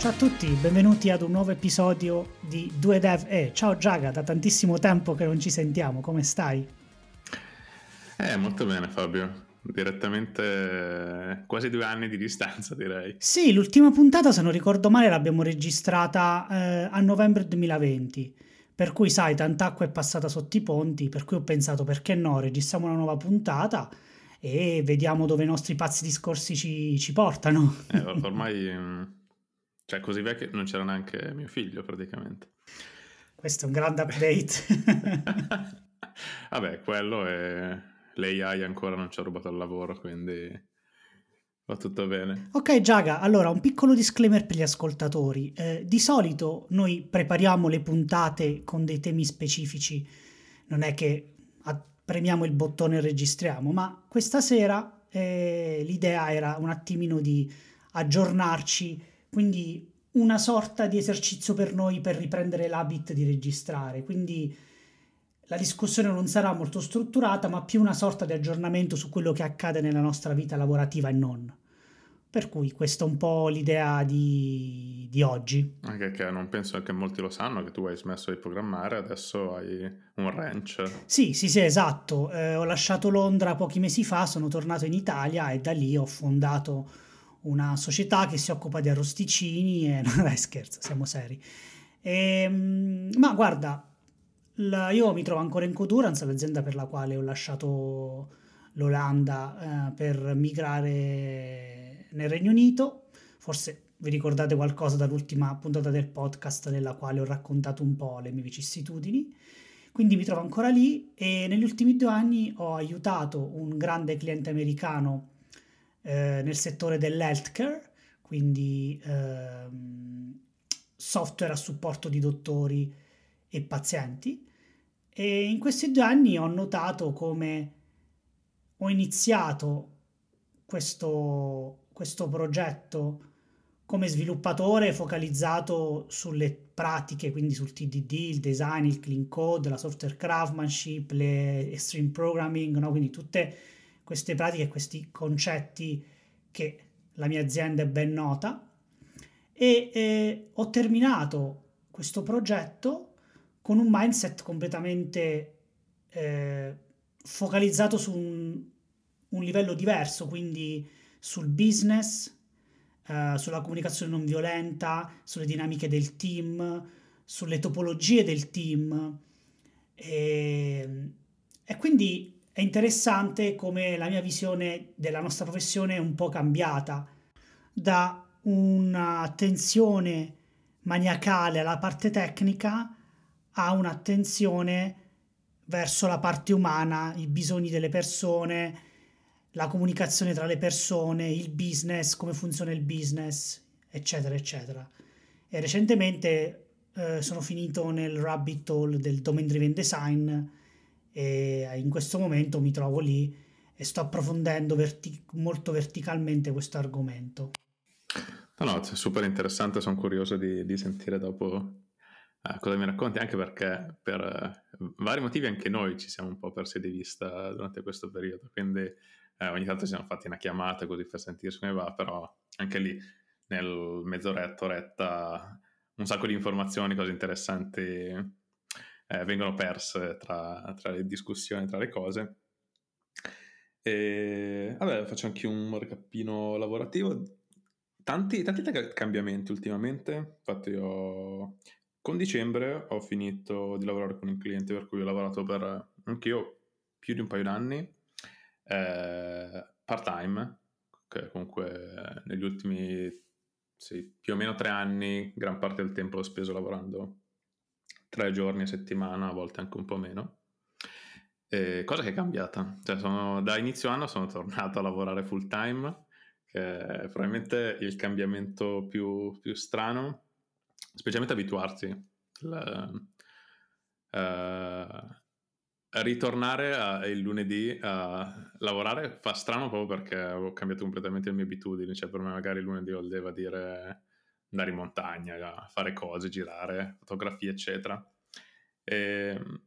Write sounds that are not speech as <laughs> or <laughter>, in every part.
Ciao a tutti, benvenuti ad un nuovo episodio di 2Dev E. Ciao Giaga, da tantissimo tempo che non ci sentiamo, come stai? Eh, molto bene Fabio, direttamente eh, quasi due anni di distanza direi. Sì, l'ultima puntata se non ricordo male l'abbiamo registrata eh, a novembre 2020, per cui sai, tanta acqua è passata sotto i ponti, per cui ho pensato perché no, registriamo una nuova puntata e vediamo dove i nostri pazzi discorsi ci, ci portano. Eh, ormai mm, cioè, così vecchio non c'era neanche mio figlio praticamente. Questo è un grande update. <laughs> Vabbè, quello è... L'AI ancora non ci ha rubato il lavoro, quindi va tutto bene. Ok, Giaga, allora un piccolo disclaimer per gli ascoltatori. Eh, di solito noi prepariamo le puntate con dei temi specifici, non è che premiamo il bottone e registriamo, ma questa sera eh, l'idea era un attimino di aggiornarci quindi una sorta di esercizio per noi per riprendere l'habit di registrare. Quindi la discussione non sarà molto strutturata, ma più una sorta di aggiornamento su quello che accade nella nostra vita lavorativa e non. Per cui questa è un po' l'idea di, di, oggi. Anche che non penso che molti lo sanno che tu hai smesso di programmare, adesso hai un ranch. Sì, sì, sì, esatto. Eh, ho lasciato Londra pochi mesi fa, sono tornato in Italia e da lì ho fondato una società che si occupa di arrosticini e <laughs> non è scherzo, siamo seri. E, ehm, ma guarda, la, io mi trovo ancora in Codurance, l'azienda per la quale ho lasciato l'Olanda eh, per migrare nel Regno Unito. Forse vi ricordate qualcosa dall'ultima puntata del podcast nella quale ho raccontato un po' le mie vicissitudini. Quindi mi trovo ancora lì e negli ultimi due anni ho aiutato un grande cliente americano eh, nel settore dell'healthcare, quindi ehm, software a supporto di dottori e pazienti. E in questi due anni ho notato come ho iniziato questo, questo progetto come sviluppatore focalizzato sulle pratiche, quindi sul TDD, il design, il clean code, la software craftsmanship, le extreme programming, no? quindi tutte queste pratiche questi concetti che la mia azienda è ben nota e eh, ho terminato questo progetto con un mindset completamente eh, focalizzato su un, un, livello diverso, quindi sul business, eh, sulla comunicazione non violenta, sulle dinamiche del team, sulle topologie del team. E, e quindi è interessante come la mia visione della nostra professione è un po' cambiata da un'attenzione maniacale alla parte tecnica a un'attenzione verso la parte umana, i bisogni delle persone, la comunicazione tra le persone, il business, come funziona il business, eccetera, eccetera. E recentemente eh, sono finito nel rabbit hole del domain driven design e in questo momento mi trovo lì e sto approfondendo verti- molto verticalmente questo argomento. No, no, super interessante, sono curioso di, di sentire dopo eh, cosa mi racconti, anche perché per eh, vari motivi anche noi ci siamo un po' persi di vista durante questo periodo, quindi eh, ogni tanto ci siamo fatti una chiamata così per sentire come va, però anche lì nel mezz'oretta, oretta, un sacco di informazioni, cose interessanti eh, vengono perse tra, tra, le discussioni, tra le cose. E, vabbè, faccio anche un recapino lavorativo. Tanti, tanti cambiamenti ultimamente. Infatti, ho, con dicembre ho finito di lavorare con un cliente per cui ho lavorato per anch'io più di un paio d'anni, eh, part time, che comunque negli ultimi sì, più o meno tre anni, gran parte del tempo l'ho speso lavorando tre giorni a settimana, a volte anche un po' meno. E cosa che è cambiata? Cioè, sono, da inizio anno sono tornato a lavorare full time, che è probabilmente il cambiamento più, più strano, specialmente abituarsi. Il, uh, ritornare a, il lunedì a lavorare fa strano proprio perché ho cambiato completamente le mie abitudini, cioè per me magari il lunedì voleva dire andare in montagna, fare cose, girare, fotografie, eccetera. E, ehm,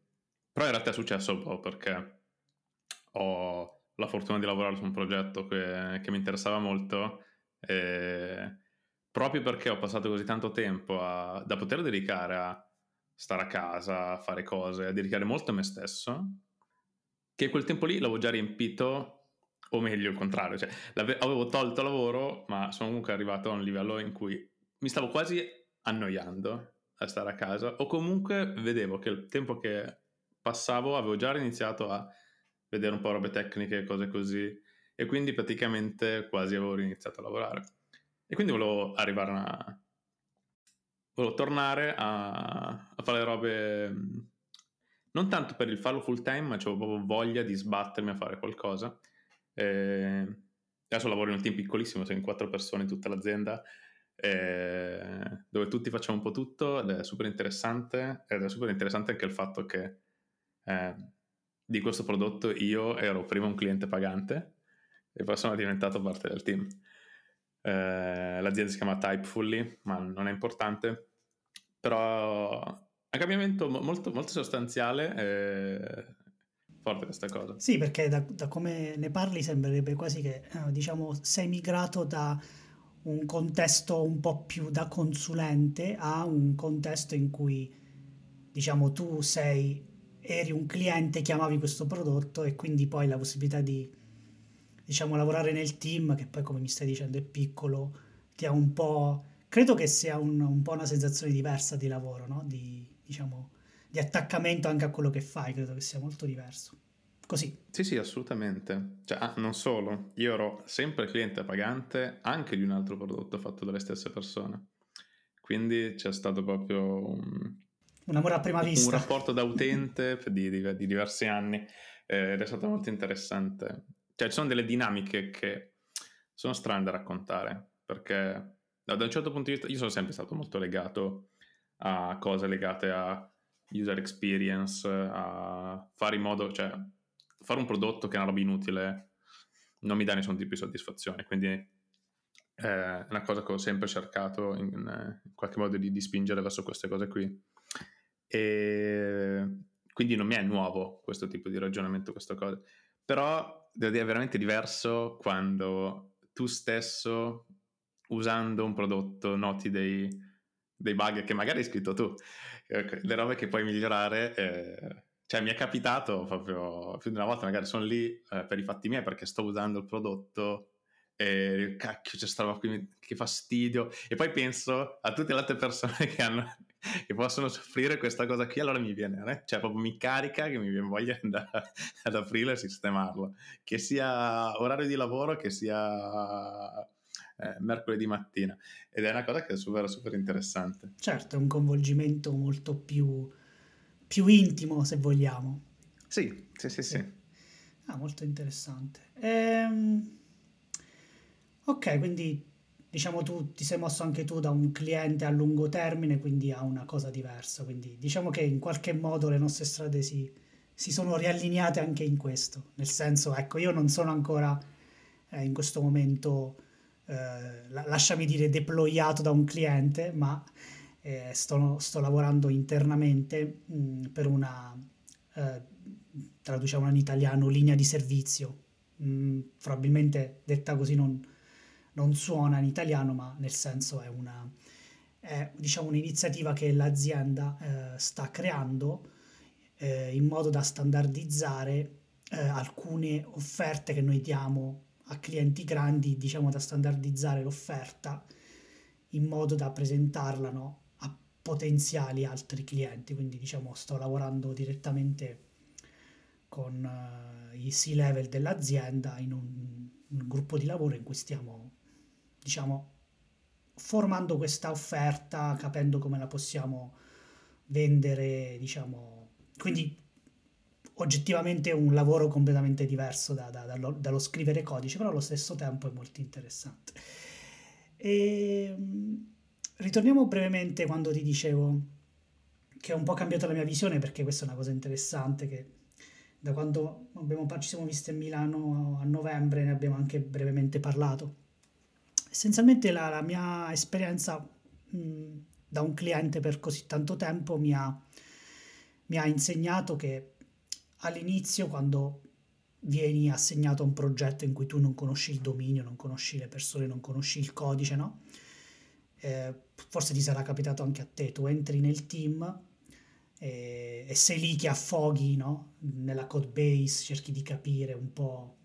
però in realtà è successo un po' perché ho la fortuna di lavorare su un progetto che, che mi interessava molto e proprio perché ho passato così tanto tempo a, da poter dedicare a stare a casa, a fare cose, a dedicare molto a me stesso, che quel tempo lì l'avevo già riempito, o meglio il contrario, cioè avevo tolto lavoro, ma sono comunque arrivato a un livello in cui mi stavo quasi annoiando a stare a casa, o comunque vedevo che il tempo che passavo avevo già iniziato a vedere un po' robe tecniche, cose così, e quindi praticamente quasi avevo iniziato a lavorare. E quindi volevo arrivare a... volevo tornare a, a fare robe non tanto per il farlo full time, ma avevo proprio voglia di sbattermi a fare qualcosa. E adesso lavoro in un team piccolissimo, siamo in quattro persone in tutta l'azienda, dove tutti facciamo un po' tutto ed è super interessante. Ed è super interessante anche il fatto che eh, di questo prodotto io ero prima un cliente pagante e poi sono diventato parte del team. Eh, l'azienda si chiama Typefully, ma non è importante. Però è un cambiamento molto, molto sostanziale e forte questa cosa. Sì, perché da, da come ne parli sembrerebbe quasi che, eh, diciamo, sei migrato da un contesto un po' più da consulente a un contesto in cui, diciamo, tu sei, eri un cliente, chiamavi questo prodotto e quindi poi la possibilità di diciamo, lavorare nel team, che poi come mi stai dicendo è piccolo, ti ha un po'... Credo che sia un, un po' una sensazione diversa di lavoro, no? Di, diciamo, di attaccamento anche a quello che fai, credo che sia molto diverso. Così. Sì, sì, assolutamente. Cioè, ah, non solo, io ero sempre cliente pagante anche di un altro prodotto fatto dalle stesse persone. Quindi c'è stato proprio un, un amore a prima vista. Un rapporto da <laughs> utente di, di, di diversi anni eh, ed è stato molto interessante. Cioè, ci sono delle dinamiche che sono strane da raccontare, perché da un certo punto di vista io sono sempre stato molto legato a cose legate a user experience, a fare in modo, cioè fare un prodotto che è una roba inutile non mi dà nessun tipo di soddisfazione, quindi eh, è una cosa che ho sempre cercato in, in qualche modo di, di, spingere verso queste cose qui. E quindi non mi è nuovo questo tipo di ragionamento, questa cosa. Però devo dire è veramente diverso quando tu stesso, usando un prodotto, noti dei, dei bug che magari hai scritto tu, le robe che puoi migliorare. Eh, cioè, mi è capitato proprio più di una volta, magari sono lì eh, per i fatti miei perché sto usando il prodotto e cacchio, c'è sta roba qui che fastidio. E poi penso a tutte le altre persone <laughs> che hanno che possono soffrire questa cosa qui, allora mi viene, eh? cioè proprio mi carica che mi viene voglia <laughs> da, ad aprirlo e sistemarlo, che sia orario di lavoro, che sia eh, mercoledì mattina, ed è una cosa che è super, super interessante. Certo, è un coinvolgimento molto più, più intimo, se vogliamo. Sì, sì, sì, sì. Ah, molto interessante. Ehm... Ok, quindi diciamo tu ti sei mosso anche tu da un cliente a lungo termine, quindi a una cosa diversa. Quindi diciamo che in qualche modo le nostre strade si, si sono riallineate anche in questo. Nel senso, ecco, io non sono ancora eh, in questo momento, eh, lasciami dire, deployato da un cliente, ma eh, sto, sto, lavorando internamente mh, mm, per una, eh, traduciamo in italiano, linea di servizio. Mm, probabilmente detta così non non suona in italiano, ma nel senso è una è, diciamo, un'iniziativa che l'azienda eh, sta creando eh, in modo da standardizzare eh, alcune offerte che noi diamo a clienti grandi, diciamo da standardizzare l'offerta in modo da presentarla no, potenziali altri clienti. Quindi diciamo sto lavorando direttamente con uh, i C-level dell'azienda in un, un gruppo di lavoro in cui stiamo diciamo, formando questa offerta, capendo come la possiamo vendere, diciamo, quindi oggettivamente un lavoro completamente diverso da, da, dallo, dallo, scrivere codice, però allo stesso tempo è molto interessante. E, ehm, ritorniamo brevemente quando ti dicevo che ho un po' cambiato la mia visione perché questa è una cosa interessante che da quando abbiamo, ci siamo visti a Milano a novembre ne abbiamo anche brevemente parlato essenzialmente la, la mia esperienza mh, da un cliente per così tanto tempo mi ha, mi ha insegnato che all'inizio quando vieni assegnato a un progetto in cui tu non conosci il dominio, non conosci le persone, non conosci il codice, no? eh, forse ti sarà capitato anche a te, tu entri nel team e, e sei lì che affoghi no? nella code base, cerchi di capire un po'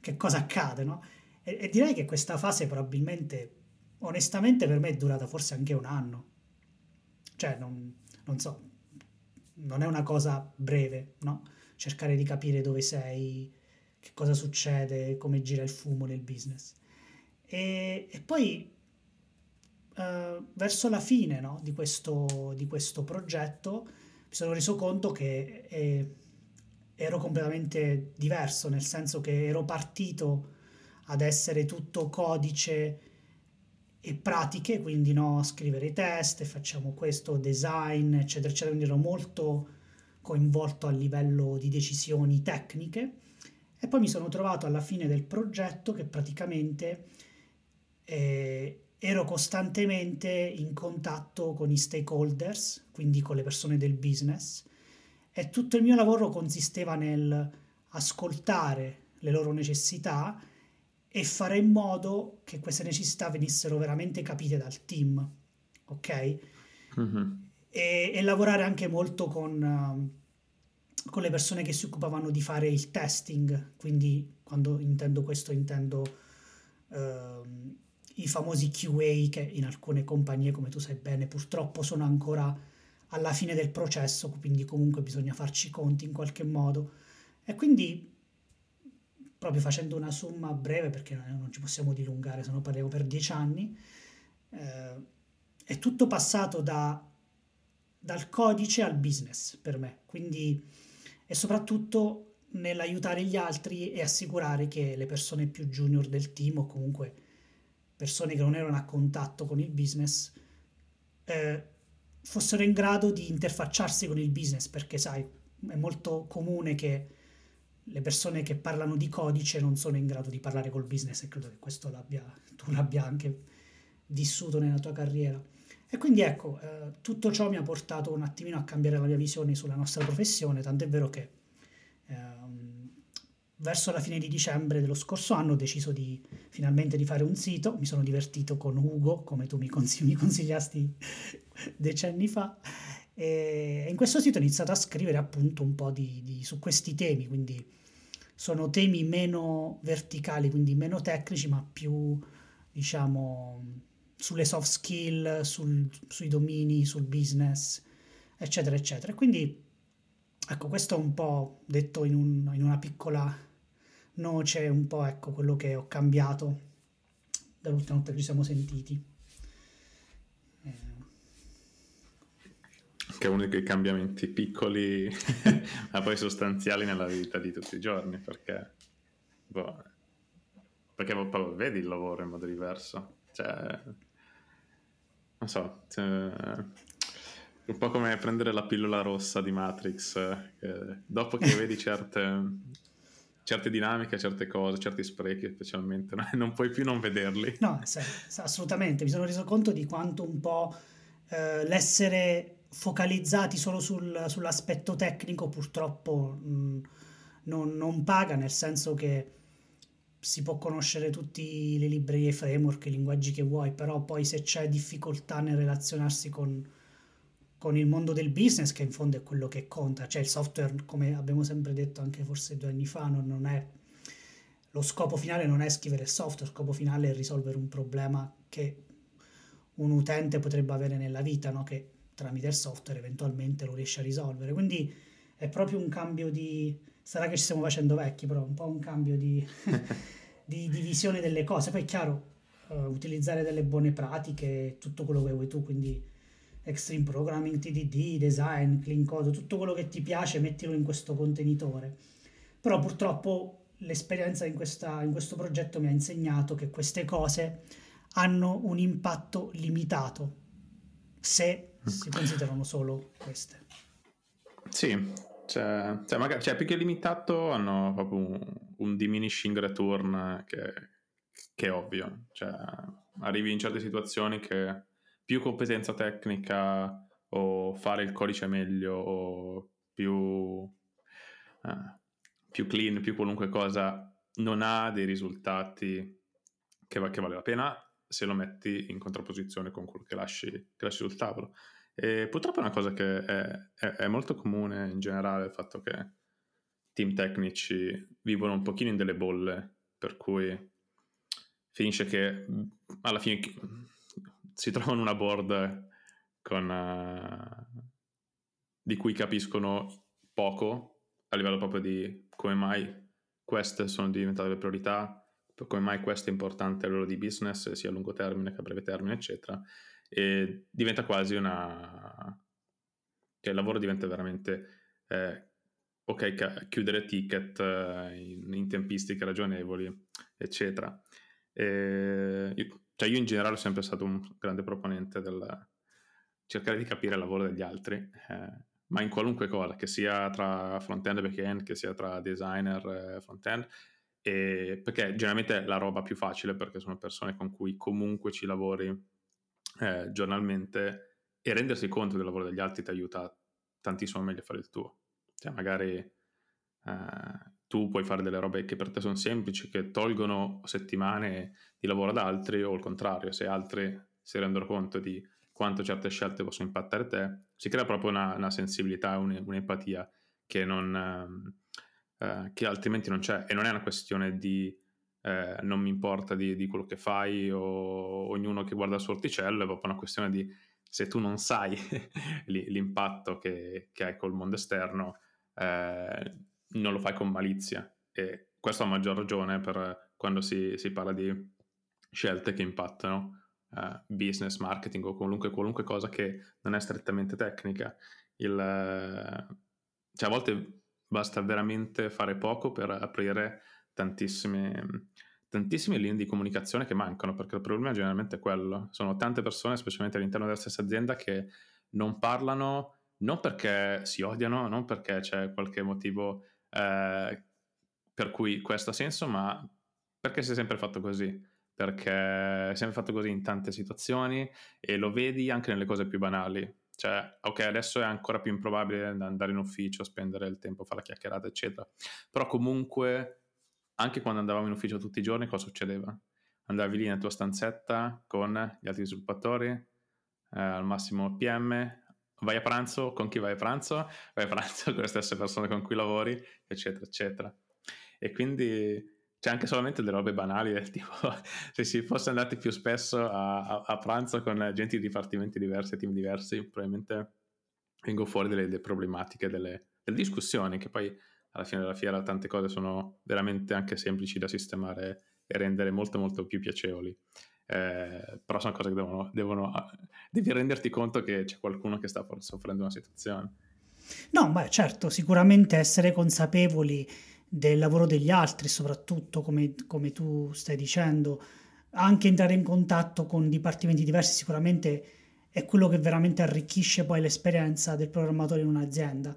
che cosa accade, no? E, e direi che questa fase probabilmente, onestamente per me è durata forse anche un anno. Cioè, non, non so, non è una cosa breve, no? Cercare di capire dove sei, che cosa succede, come gira il fumo nel business. E, e poi uh, verso la fine no, di, questo, di, questo, progetto mi sono reso conto che eh, ero completamente diverso, nel senso che ero partito ad essere tutto codice e pratiche, quindi no, scrivere i test, facciamo questo, design, eccetera, eccetera, quindi ero molto coinvolto a livello di decisioni tecniche. E poi mi sono trovato alla fine del progetto che praticamente eh, ero costantemente in contatto con i stakeholders, quindi con le persone del business, e tutto il mio lavoro consisteva nel ascoltare le loro necessità e fare in modo che queste necessità venissero veramente capite dal team, ok? Mm-hmm. E, e, lavorare anche molto con, uh, con, le persone che si occupavano di fare il testing, quindi quando intendo questo intendo uh, i famosi QA che in alcune compagnie, come tu sai bene, purtroppo sono ancora alla fine del processo, quindi comunque bisogna farci conti in qualche modo. E quindi, proprio facendo una somma breve, perché non ci possiamo dilungare, se no parliamo per dieci anni, eh, è tutto passato da, dal codice al business per me, quindi e soprattutto nell'aiutare gli altri e assicurare che le persone più junior del team o comunque persone che non erano a contatto con il business, eh, fossero in grado di interfacciarsi con il business, perché sai, è molto comune che le persone che parlano di codice non sono in grado di parlare col business e credo che questo l'abbia, <laughs> tu l'abbia anche vissuto nella tua carriera. E quindi ecco, eh, tutto ciò mi ha portato un attimino a cambiare la mia visione sulla nostra professione, tant'è vero che ehm, verso la fine di dicembre dello scorso anno ho deciso di finalmente di fare un sito, mi sono divertito con Ugo, come tu mi, consigli, mi consigliasti <laughs> decenni fa, e in questo sito ho iniziato a scrivere appunto un po' di, di, su questi temi, quindi sono temi meno verticali, quindi meno tecnici, ma più diciamo sulle soft skill, sul, sui domini, sul business, eccetera, eccetera. Quindi ecco, questo è un po' detto in, un, in una piccola noce un po' ecco quello che ho cambiato dall'ultima volta che ci siamo sentiti. Eh. Che è uno dei cambiamenti piccoli <laughs> ma poi sostanziali nella vita di tutti i giorni perché, boh, perché poi vedi il lavoro in modo diverso. Cioè, non so, cioè, un po' come prendere la pillola rossa di Matrix, eh, dopo che vedi certe certe dinamiche, certe cose, certi sprechi specialmente, <laughs> non puoi più non vederli. No, sì, assolutamente, mi sono reso conto di quanto un po' eh, l'essere focalizzati solo sul, sull'aspetto tecnico purtroppo mh, non, non, paga, nel senso che si può conoscere tutte le librerie framework, i linguaggi che vuoi, però poi se c'è difficoltà nel relazionarsi con con il mondo del business che in fondo è quello che conta, cioè il software come abbiamo sempre detto anche forse due anni fa non, è lo scopo finale non è scrivere il software, lo scopo finale è risolvere un problema che un utente potrebbe avere nella vita, no? che tramite il software eventualmente lo riesce a risolvere. Quindi è proprio un cambio di... sarà che ci stiamo facendo vecchi, però un po' un cambio di, <laughs> di, di visione delle cose. Poi è chiaro, uh, utilizzare delle buone pratiche, tutto quello che vuoi tu, quindi Extreme Programming, TDD, Design, Clean Code, tutto quello che ti piace mettilo in questo contenitore. Però purtroppo l'esperienza in, questa, in questo progetto mi ha insegnato che queste cose hanno un impatto limitato se si considerano solo queste. Sì, cioè, cioè, magari, cioè più che limitato hanno proprio un, un diminishing return che, che, è ovvio. Cioè, arrivi in certe situazioni che più competenza tecnica o fare il codice meglio o più, eh, più clean, più qualunque cosa, non ha dei risultati che, che vale la pena se lo metti in contrapposizione con quello che lasci, che lasci sul tavolo. E purtroppo è una cosa che è, è, è, molto comune in generale il fatto che team tecnici vivono un pochino in delle bolle, per cui finisce che alla fine si <laughs> trovano una board con, uh, di cui capiscono poco a livello proprio di come mai queste sono diventate le priorità, come mai questo è importante a livello di business, sia a lungo termine che a breve termine, eccetera. E diventa quasi una... cioè il lavoro diventa veramente... Eh, ok, ca- chiudere ticket eh, in, in, tempistiche ragionevoli, eccetera. E, io, cioè io in generale sono sempre stato un grande proponente del cercare di capire il lavoro degli altri. Eh, ma in qualunque cosa, che sia tra front-end e back-end, che sia tra designer e front-end, e perché generalmente è la roba più facile perché sono persone con cui comunque ci lavori eh, giornalmente e rendersi conto del lavoro degli altri ti aiuta tantissimo meglio a fare il tuo. Cioè magari eh, tu puoi fare delle robe che per te sono semplici, che tolgono settimane di lavoro ad altri o il contrario, se altri si rendono conto di quanto certe scelte possono impattare te, si crea proprio una, una sensibilità, un, un'empatia che, non, eh, che, altrimenti non c'è. E non è una questione di eh, non mi importa di, di, quello che fai o ognuno che guarda il suo orticello, è proprio una questione di se tu non sai <laughs> l'impatto che, che, hai col mondo esterno, eh, non lo fai con malizia. E questo a maggior ragione per quando si, si parla di scelte che impattano uh, business, marketing o qualunque, qualunque, cosa che non è strettamente tecnica. Il, uh, cioè a volte basta veramente fare poco per aprire tantissime, tantissime linee di comunicazione che mancano, perché il problema generalmente è quello. Sono tante persone, specialmente all'interno della stessa azienda, che non parlano non perché si odiano, non perché c'è qualche motivo eh, per cui questo ha senso, ma perché si è sempre fatto così perché è sempre fatto così in tante situazioni e lo vedi anche nelle cose più banali. Cioè, ok, adesso è ancora più improbabile andare in ufficio, spendere il tempo, fare la chiacchierata, eccetera. Però comunque, anche quando andavamo in ufficio tutti i giorni, cosa succedeva? Andavi lì nella tua stanzetta con gli altri sviluppatori, eh, al massimo PM, vai a pranzo, con chi vai a pranzo? Vai a pranzo <laughs> con le stesse persone con cui lavori, eccetera, eccetera. E quindi c'è anche solamente delle robe banali del tipo <laughs> se si fosse andati più spesso a, a, a pranzo con gente di dipartimenti diversi, team diversi, probabilmente vengono fuori delle, delle problematiche, delle, delle, discussioni che poi alla fine della fiera tante cose sono veramente anche semplici da sistemare e rendere molto molto più piacevoli. Eh, però sono cose che devono, devono, devi renderti conto che c'è qualcuno che sta soffrendo una situazione. No, beh, certo, sicuramente essere consapevoli del lavoro degli altri, soprattutto come, come tu stai dicendo, anche entrare in contatto con dipartimenti diversi sicuramente è quello che veramente arricchisce poi l'esperienza del programmatore in un'azienda.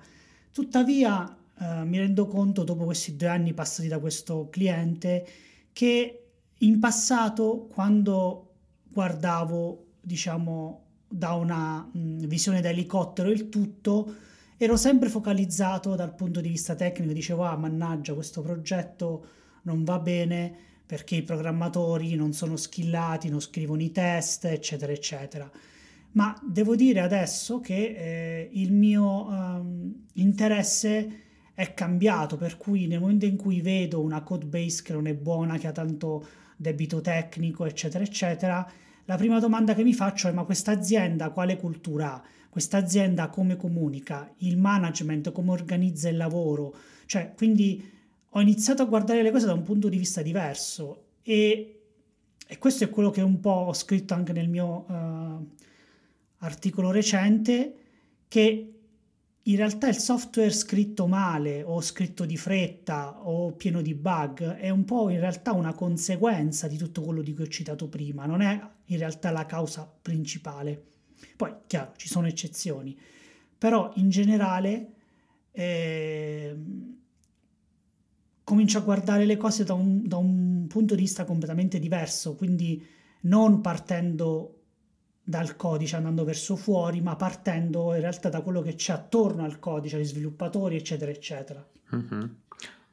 Tuttavia eh, mi rendo conto dopo questi due anni passati da questo cliente che in passato quando guardavo diciamo da una mh, visione da elicottero il tutto ero sempre focalizzato dal punto di vista tecnico, dicevo, ah, mannaggia, questo progetto non va bene perché i programmatori non sono skillati, non scrivono i test, eccetera, eccetera. Ma devo dire adesso che eh, il mio um, interesse è cambiato, per cui nel momento in cui vedo una code base che non è buona, che ha tanto debito tecnico, eccetera, eccetera, la prima domanda che mi faccio è ma questa azienda quale cultura ha? questa azienda come comunica, il management, come organizza il lavoro. Cioè, quindi ho iniziato a guardare le cose da un punto di vista diverso e, e questo è quello che un po' ho scritto anche nel mio uh, articolo recente, che in realtà il software scritto male o scritto di fretta o pieno di bug è un po' in realtà una conseguenza di tutto quello di cui ho citato prima, non è in realtà la causa principale. Poi, chiaro, ci sono eccezioni, però in generale eh, comincio a guardare le cose da un, da un punto di vista completamente diverso, quindi non partendo dal codice andando verso fuori, ma partendo in realtà da quello che c'è attorno al codice, gli sviluppatori, eccetera, eccetera. Mm-hmm.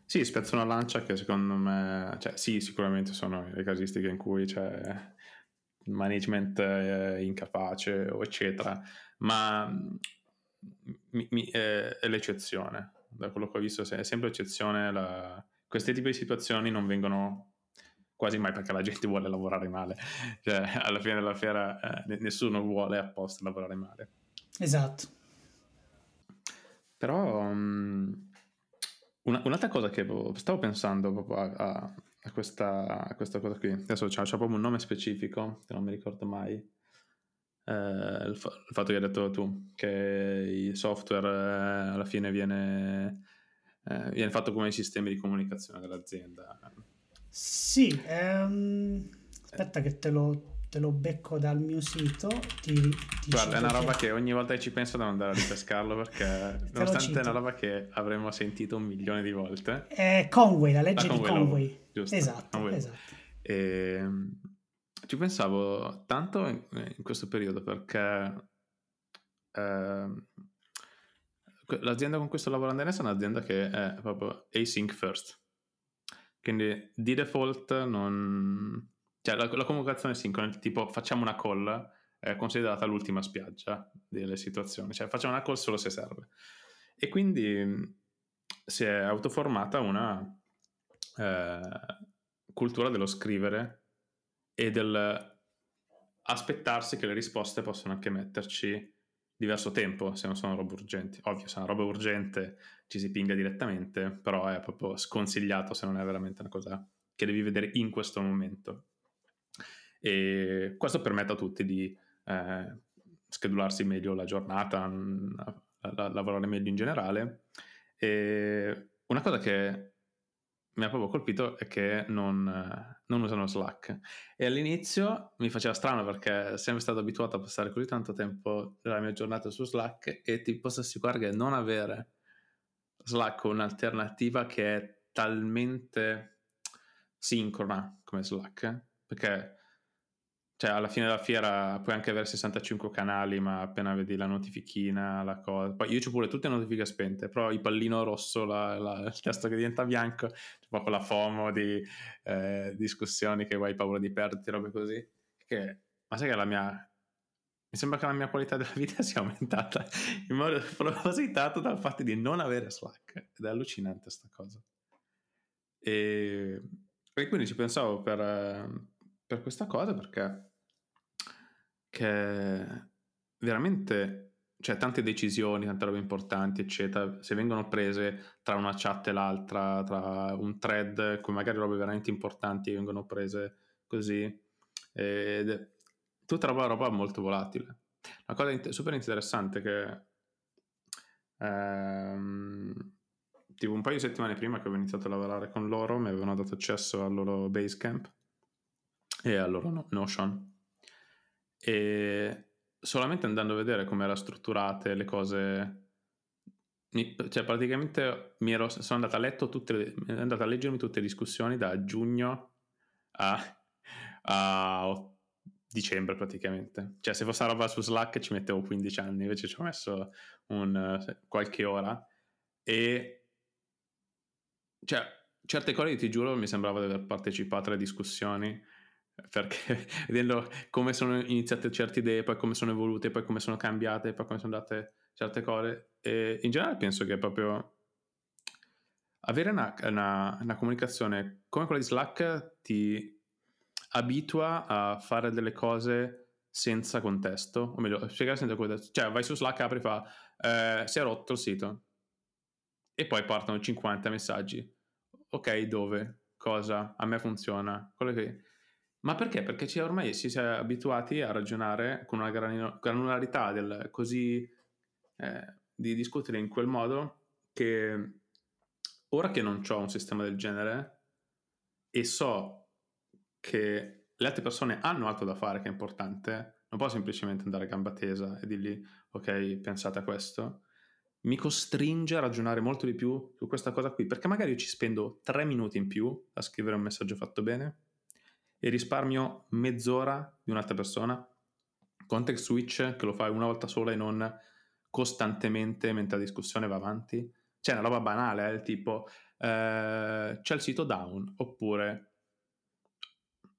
Sì, spezzo una lancia che secondo me, cioè sì, sicuramente sono le casistiche in cui c'è management eh, incapace eccetera, ma mi, mi, è, è, l'eccezione. Da quello che ho visto è sempre l'eccezione. La... Questi tipi di situazioni non vengono quasi mai perché la gente <laughs> vuole lavorare male. Cioè, alla fine della fiera eh, nessuno vuole apposta lavorare male. Esatto. Però um, una, un'altra cosa che stavo pensando proprio a, a, a, questa, a questa, cosa qui, adesso c'è, proprio un nome specifico che non mi ricordo mai. Eh, il, fa- il, fatto che hai detto tu, che il software eh, alla fine viene, eh, viene fatto come i sistemi di comunicazione dell'azienda. Sì, ehm, aspetta che te lo, te lo becco dal mio sito. Ti, ti Guarda, è una roba che... che ogni volta che ci penso devo andare a ripescarlo perché <laughs> nonostante è una roba che avremmo sentito un milione di volte. È Conway, la legge la Conway, di Conway. Giusto, esatto, Conway. esatto. E, ehm, ci pensavo tanto in, in questo periodo perché eh, l'azienda con cui sto lavorando adesso è un'azienda che è proprio async first. Quindi di default non cioè, la, la comunicazione sincrona, tipo facciamo una call, è considerata l'ultima spiaggia delle situazioni, cioè facciamo una call solo se serve. E quindi si è autoformata una eh, cultura dello scrivere e del aspettarsi che le risposte possano anche metterci diverso tempo se non sono robe urgenti. Ovvio, se è una roba urgente ci si pinga direttamente, però è proprio sconsigliato se non è veramente una cosa che devi vedere in questo momento. E questo permette a tutti di eh, schedularsi meglio la giornata, lavorare meglio in generale. E una cosa che mi ha proprio colpito è che non, non, usano Slack. E all'inizio mi faceva strano perché sono sempre stato abituato a passare così tanto tempo della mia giornata su Slack e ti posso assicurare che non avere Slack un'alternativa che è talmente sincrona come Slack, perché cioè, alla fine della fiera puoi anche avere 65 canali, ma appena vedi la notifichina, la cosa. Poi io ho pure tutte le notifiche spente, però il pallino rosso, la, la, il testo che diventa bianco, c'è proprio la FOMO di eh, discussioni che hai paura di perderti, robe così. Che, ma sai che la mia. Mi sembra che la mia qualità della vita <laughs> sia aumentata in modo propositato dal fatto di non avere Slack. Ed è allucinante sta cosa. E, e quindi ci pensavo per per questa cosa perché che veramente cioè tante decisioni, tante robe importanti, eccetera, se vengono prese tra una chat e l'altra, tra un thread, come magari robe veramente importanti vengono prese così, ed è tutta roba, roba molto volatile. Una cosa int- super interessante che ehm, tipo un paio di settimane prima che avevo iniziato a lavorare con loro mi avevano dato accesso al loro Basecamp e al loro Notion. E solamente andando a vedere come erano strutturate le cose, mi, cioè praticamente ero, sono andato a tutte, andato a leggermi tutte le discussioni da giugno a, a dicembre praticamente. Cioè se fosse una roba su Slack ci mettevo 15 anni, invece ci ho messo un, qualche ora e cioè certe cose ti giuro mi sembrava di aver partecipato alle discussioni perché <laughs> vedendo come sono iniziate certe idee, poi come sono evolute, poi come sono cambiate, poi come sono andate certe cose, e in generale penso che proprio avere una, una, una comunicazione come quella di Slack ti abitua a fare delle cose senza contesto, o meglio, spiegare senza contesto. Cioè, vai su Slack, apri e fa, eh, si è rotto il sito. E poi partono 50 messaggi. Ok, dove? Cosa? A me funziona. Quello che ma perché? Perché ci, ormai si è abituati a ragionare con una granularità del, così eh, di discutere in quel modo che ora che non ho un sistema del genere e so che le altre persone hanno altro da fare che è importante, non posso semplicemente andare a gamba tesa e dirgli ok, pensate a questo, mi costringe a ragionare molto di più su questa cosa qui, perché magari io ci spendo tre minuti in più a scrivere un messaggio fatto bene e risparmio mezz'ora di un'altra persona. Context switch che lo fai una volta sola e non costantemente mentre la discussione va avanti. C'è una roba banale, eh, tipo eh, c'è il sito down oppure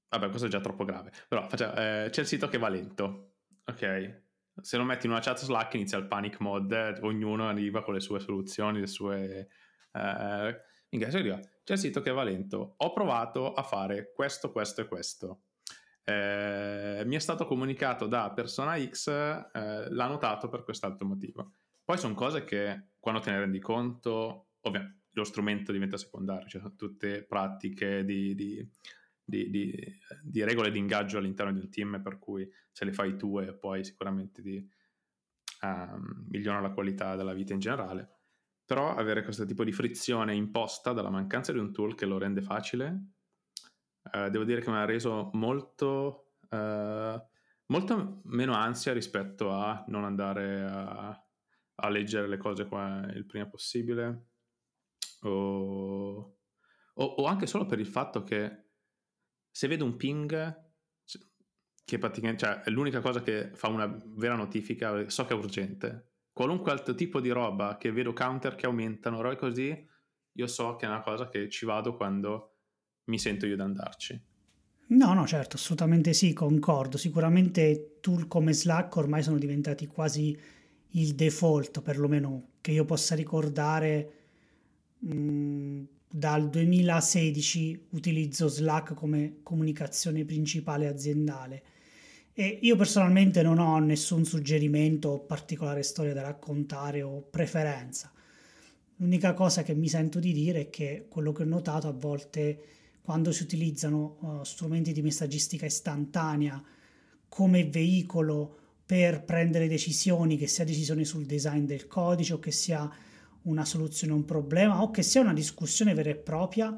vabbè, questo è già troppo grave. Però facciamo, eh, c'è il sito che va lento, ok? Se lo metti in una chat Slack inizia il panic mode, ognuno arriva con le sue soluzioni, le sue... Eh, minchia, c'è il sito che va lento. Ho provato a fare questo, questo e questo. Eh, mi è stato comunicato da persona X, eh, l'ha notato per quest'altro motivo. Poi sono cose che quando te ne rendi conto, ovviamente lo strumento diventa secondario, cioè sono tutte pratiche di, di, di, di, regole di ingaggio all'interno di un team, per cui se le fai tu e poi sicuramente ti um, migliorano la qualità della vita in generale. Però avere questo tipo di frizione imposta dalla mancanza di un tool che lo rende facile, uh, devo dire che mi ha reso molto, uh, molto meno ansia rispetto a non andare a, a leggere le cose qua il prima possibile o, o, o anche solo per il fatto che se vedo un ping che praticamente cioè, è l'unica cosa che fa una vera notifica, so che è urgente. Qualunque altro tipo di roba che vedo counter che aumentano, robe così, io so che è una cosa che ci vado quando mi sento io di andarci. No, no, certo, assolutamente sì, concordo. Sicuramente tool come Slack ormai sono diventati quasi il default, perlomeno che io possa ricordare Mm, dal 2016 utilizzo Slack come comunicazione principale aziendale e io personalmente non ho nessun suggerimento o particolare storia da raccontare o preferenza. L'unica cosa che mi sento di dire è che quello che ho notato a volte quando si utilizzano uh, strumenti di messaggistica istantanea come veicolo per prendere decisioni, che sia decisioni sul design del codice o che sia una soluzione a un problema o che sia una discussione vera e propria,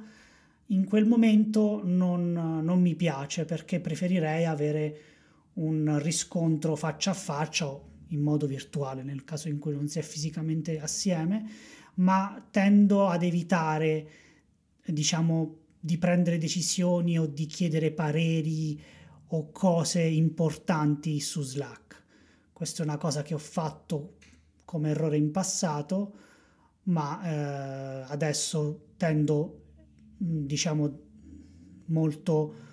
in quel momento non, non mi piace perché preferirei avere un riscontro faccia a faccia o in modo virtuale nel caso in cui non si è fisicamente assieme, ma tendo ad evitare, diciamo, di prendere decisioni o di chiedere pareri o cose importanti su Slack. Questa è una cosa che ho fatto come errore in passato ma eh, adesso tendo, mm, diciamo, molto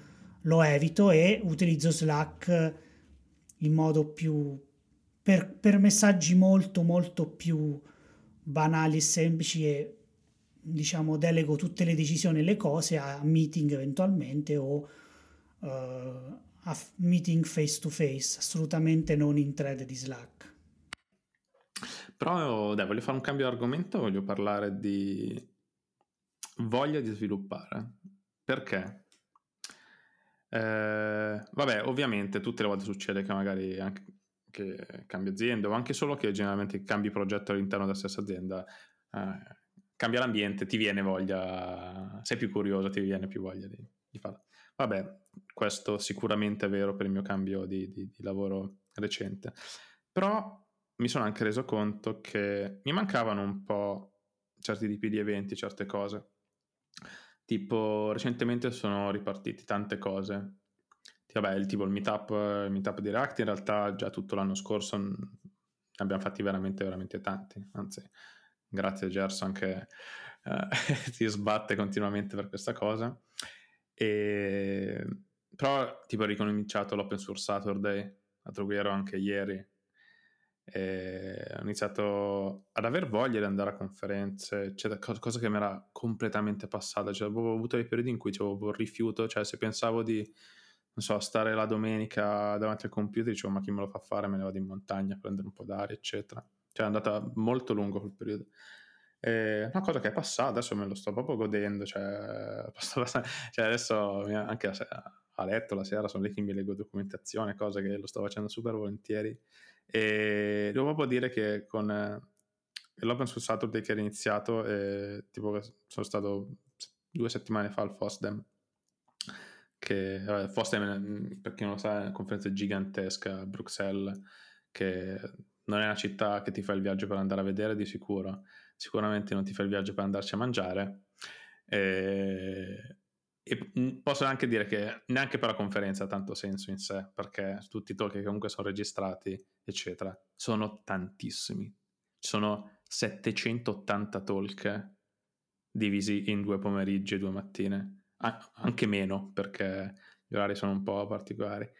lo evito e utilizzo Slack in modo più per, per messaggi molto molto più banali e semplici e diciamo delego tutte le decisioni e le cose a meeting eventualmente o uh, a meeting face to face assolutamente non in thread di Slack però dai, voglio fare un cambio di argomento, voglio parlare di voglia di sviluppare. Perché? Eh, vabbè, ovviamente tutte le volte succede che magari anche che cambi azienda o anche solo che generalmente cambi progetto all'interno della stessa azienda, eh, cambia l'ambiente, ti viene voglia, sei più curioso, ti viene più voglia di, di farlo. Vabbè, questo sicuramente è vero per il mio cambio di, di, di lavoro recente. Però mi sono anche reso conto che mi mancavano un po' certi tipi di eventi, certe cose. Tipo, recentemente sono ripartiti tante cose. Vabbè, il tipo il meetup, il meetup di React, in realtà già tutto l'anno scorso ne abbiamo fatti veramente, veramente tanti. Anzi, grazie a Gerson che eh, <laughs> si sbatte continuamente per questa cosa. E... Però, tipo, ho ricominciato l'Open Source Saturday a Trughiero anche ieri e ho iniziato ad aver voglia di andare a conferenze, cioè, cosa che mi era completamente passata. Cioè, avevo avuto dei periodi in cui avevo un rifiuto, cioè se pensavo di, non so, stare la domenica davanti al computer, dicevo ma chi me lo fa fare? Me ne vado in montagna a prendere un po' d'aria, eccetera. Cioè è andata molto lungo quel periodo. E una cosa che è passata, adesso me lo sto proprio godendo, cioè, cioè adesso anche a, a letto la sera sono lì che mi leggo documentazione, cose che lo sto facendo super volentieri e devo proprio dire che con eh, l'Open Source Saturday che era iniziato, eh, tipo sono stato due settimane fa al FOSDEM, che vabbè, FOSDEM per chi non lo sa è una conferenza gigantesca a Bruxelles, che non è una città che ti fa il viaggio per andare a vedere di sicuro, sicuramente non ti fa il viaggio per andarci a mangiare. E e mm, posso anche dire che neanche per la conferenza ha tanto senso in sé, perché tutti i talk che comunque sono registrati, eccetera, sono tantissimi. Ci sono 780 talk divisi in due pomeriggi e due mattine, anche meno, perché gli orari sono un po' particolari.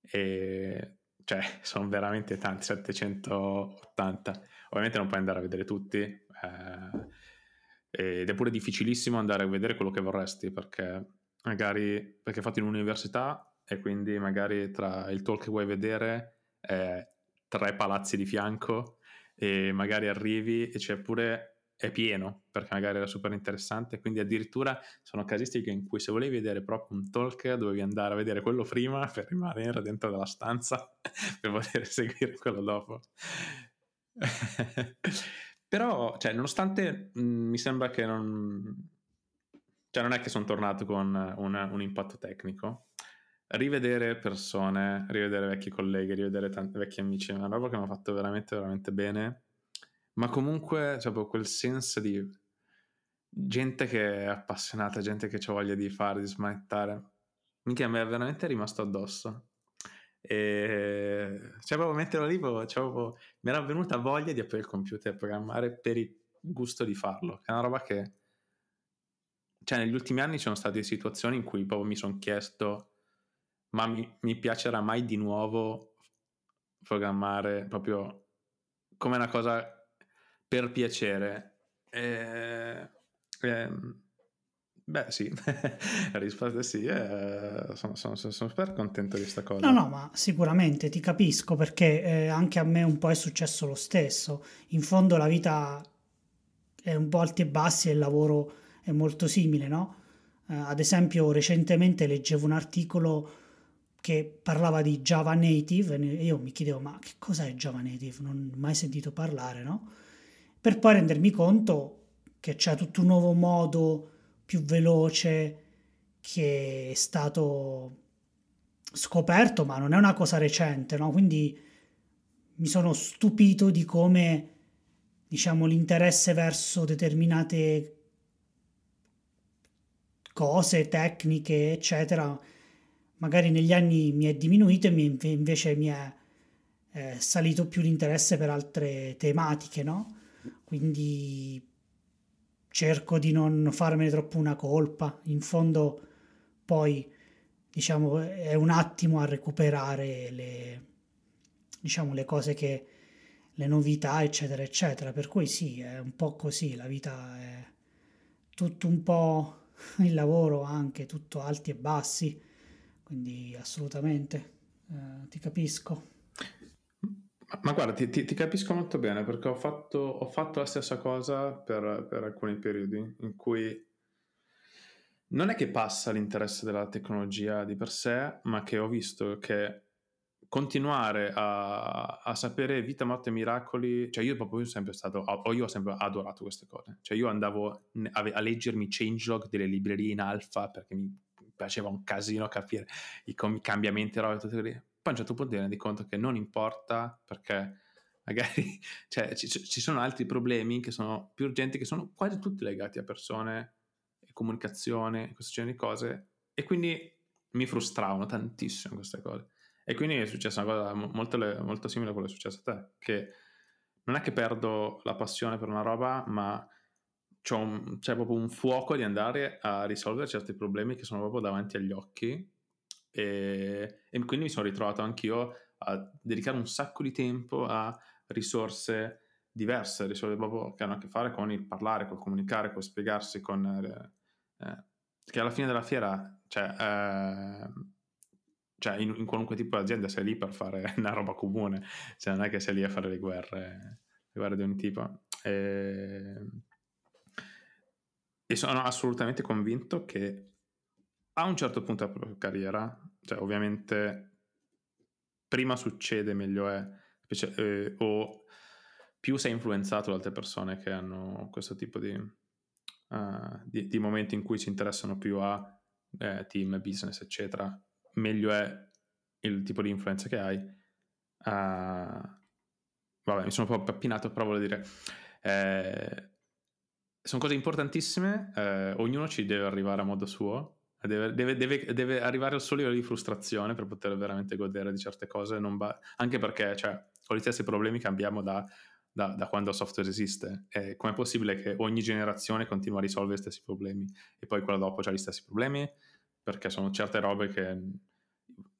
E cioè, <laughs> sono veramente tanti, 780. Ovviamente non puoi andare a vedere tutti. Eh, ed è pure difficilissimo andare a vedere quello che vorresti perché magari perché è fatto in università e quindi magari tra il talk che vuoi vedere eh, tre palazzi di fianco e magari arrivi e c'è pure è pieno perché magari era super interessante quindi addirittura sono casistiche in cui se volevi vedere proprio un talk dovevi andare a vedere quello prima <laughs> per rimanere dentro della stanza <laughs> per poter <laughs> seguire quello dopo però cioè, nonostante mh, mi sembra che non cioè non è che sono tornato con una, un impatto tecnico rivedere persone, rivedere vecchi colleghi, rivedere tanti vecchi amici, è una roba che mi ha fatto veramente, veramente bene. Ma comunque proprio quel senso di gente che è appassionata, gente che ha voglia di fare, di smanettare. Mi è veramente rimasto addosso. E cioè, proprio metterlo lì, proprio, mi era venuta voglia di aprire il computer e programmare per il gusto di farlo. È una roba che, cioè, negli ultimi anni ci sono state situazioni in cui proprio mi sono chiesto ma mi, mi piacerà mai di nuovo programmare proprio come una cosa per piacere. E, e, beh, sì, <laughs> la risposta è sì. Eh, sono, sono, sono, super contento di questa cosa. No, no, ma sicuramente ti capisco perché eh, anche a me un po' è successo lo stesso. In fondo la vita è un po' alti e bassi e il lavoro è molto simile, no? Eh, ad esempio, recentemente leggevo un articolo che parlava di Java Native e io mi chiedevo ma che cos'è Java Native? Non ho mai sentito parlare, no? Per poi rendermi conto che c'è tutto un nuovo modo più veloce che è stato scoperto, ma non è una cosa recente, no? Quindi mi sono stupito di come, diciamo, l'interesse verso determinate cose, tecniche, eccetera, magari negli anni mi è diminuito e invece mi è eh, salito più l'interesse per altre tematiche, no? Quindi cerco di non farmene troppo una colpa. In fondo poi diciamo è un attimo a recuperare le diciamo le cose che le novità eccetera eccetera per cui sì è un po' così la vita è tutto un po' il lavoro anche tutto alti e bassi quindi assolutamente eh, ti capisco. Ma guarda, ti, ti, ti, capisco molto bene perché ho fatto, ho fatto la stessa cosa per, per, alcuni periodi in cui non è che passa l'interesse della tecnologia di per sé, ma che ho visto che continuare a, a sapere vita, morte e miracoli, cioè io proprio io sempre stato, o io ho sempre adorato queste cose, cioè io andavo a, a leggermi changelog delle librerie in alfa perché mi piaceva un casino capire i, com- cambiamenti, tutto lì. Poi a un certo punto ti rendi conto che non importa perché magari <laughs> cioè, ci, ci, sono altri problemi che sono più urgenti, che sono quasi tutti legati a persone, comunicazione, questo genere di cose. E quindi mi frustravano tantissimo queste cose. E quindi è successa una cosa molto, molto simile a quello che è successo a te, che non è che perdo la passione per una roba, ma c'è, un, c'è proprio un fuoco di andare a risolvere certi problemi che sono proprio davanti agli occhi e, e quindi mi sono ritrovato anch'io a dedicare un sacco di tempo a risorse diverse, risorse proprio che hanno a che fare con il parlare, col comunicare, col spiegarsi, con... Eh, eh che alla fine della fiera, cioè, eh, cioè in, in, qualunque tipo di azienda sei lì per fare <laughs> una roba comune, cioè non è che sei lì a fare le guerre, le guerre di ogni tipo. E, e sono assolutamente convinto che a un certo punto della propria carriera, cioè ovviamente prima succede meglio è, specie, eh, o più sei influenzato da altre persone che hanno questo tipo di, uh, di, di momenti in cui si interessano più a eh, team, business, eccetera, meglio è il tipo di influenza che hai. Uh, vabbè, mi sono un po' pappinato, però volevo dire... Eh, sono cose importantissime, eh, ognuno ci deve arrivare a modo suo, deve, deve, deve, deve, arrivare al suo livello di frustrazione per poter veramente godere di certe cose, ba- anche perché cioè, con gli stessi problemi che abbiamo da, da, da quando il software esiste. E com'è possibile che ogni generazione continua a risolvere gli stessi problemi e poi quella dopo ha gli stessi problemi? perché sono certe robe che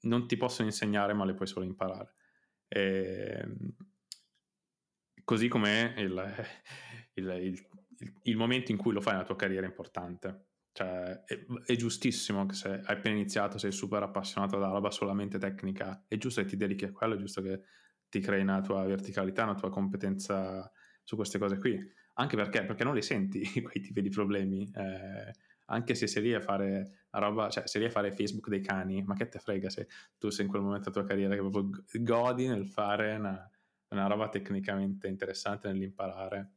non ti possono insegnare, ma le puoi solo imparare. E, ehm, così come il, <laughs> il, il, il, momento in cui lo fai nella tua carriera è importante. Cioè, è, è, giustissimo che se hai appena iniziato, sei super appassionato da roba solamente tecnica, è giusto che ti dedichi a quello, è giusto che ti crei una tua verticalità, una tua competenza su queste cose qui. Anche perché, perché non li senti <laughs> quei tipi di problemi. Eh, anche se sei lì a fare roba, cioè sei lì a fare Facebook dei cani, ma che te frega se tu sei in quel momento della tua carriera che proprio godi nel fare una, una roba tecnicamente interessante, nell'imparare,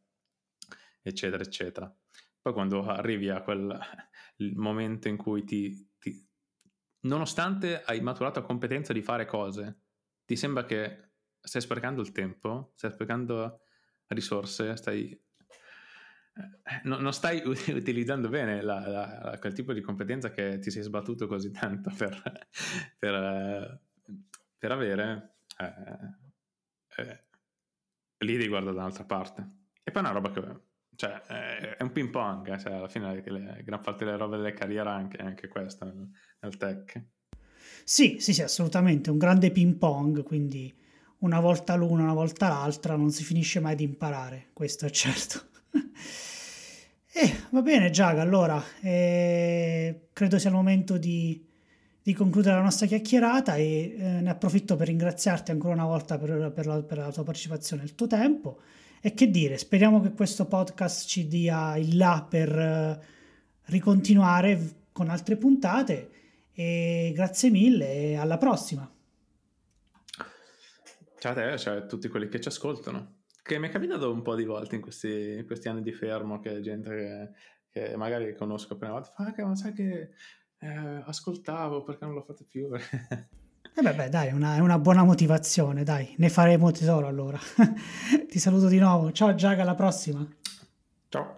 eccetera, eccetera. Poi quando arrivi a quel momento in cui ti, ti nonostante hai maturato la competenza di fare cose, ti sembra che stai sprecando il tempo, stai sprecando risorse, stai eh, no, non stai <laughs> utilizzando bene la, la, la, quel tipo di competenza che ti sei sbattuto così tanto per, per, per avere, eh, eh, lì devi guardare da un'altra parte. E poi una roba che, cioè, è un ping pong, eh, cioè, alla fine le, gran parte delle robe delle carriere anche, anche questa nel, nel tech. Sì, sì, sì, assolutamente, un grande ping pong, quindi una volta l'una, una volta l'altra, non si finisce mai di imparare, questo è certo. <laughs> Eh, va bene, Giaga, allora eh, credo sia il momento di, di, concludere la nostra chiacchierata e eh, ne approfitto per ringraziarti ancora una volta per, per, la, per, la, tua partecipazione e il tuo tempo. E che dire, speriamo che questo podcast ci dia il là per eh, ricontinuare con altre puntate. E grazie mille e alla prossima. Ciao a te, ciao a tutti quelli che ci ascoltano che mi è capitato un po' di volte in questi, in questi anni di fermo che gente che, che magari conosco appena volta fa che ma sai che eh, ascoltavo perché non lo fate più <laughs> e eh beh, dai, è una, una, buona motivazione, dai, ne faremo tesoro allora. <laughs> Ti saluto di nuovo. Ciao Giaga, alla prossima. Ciao.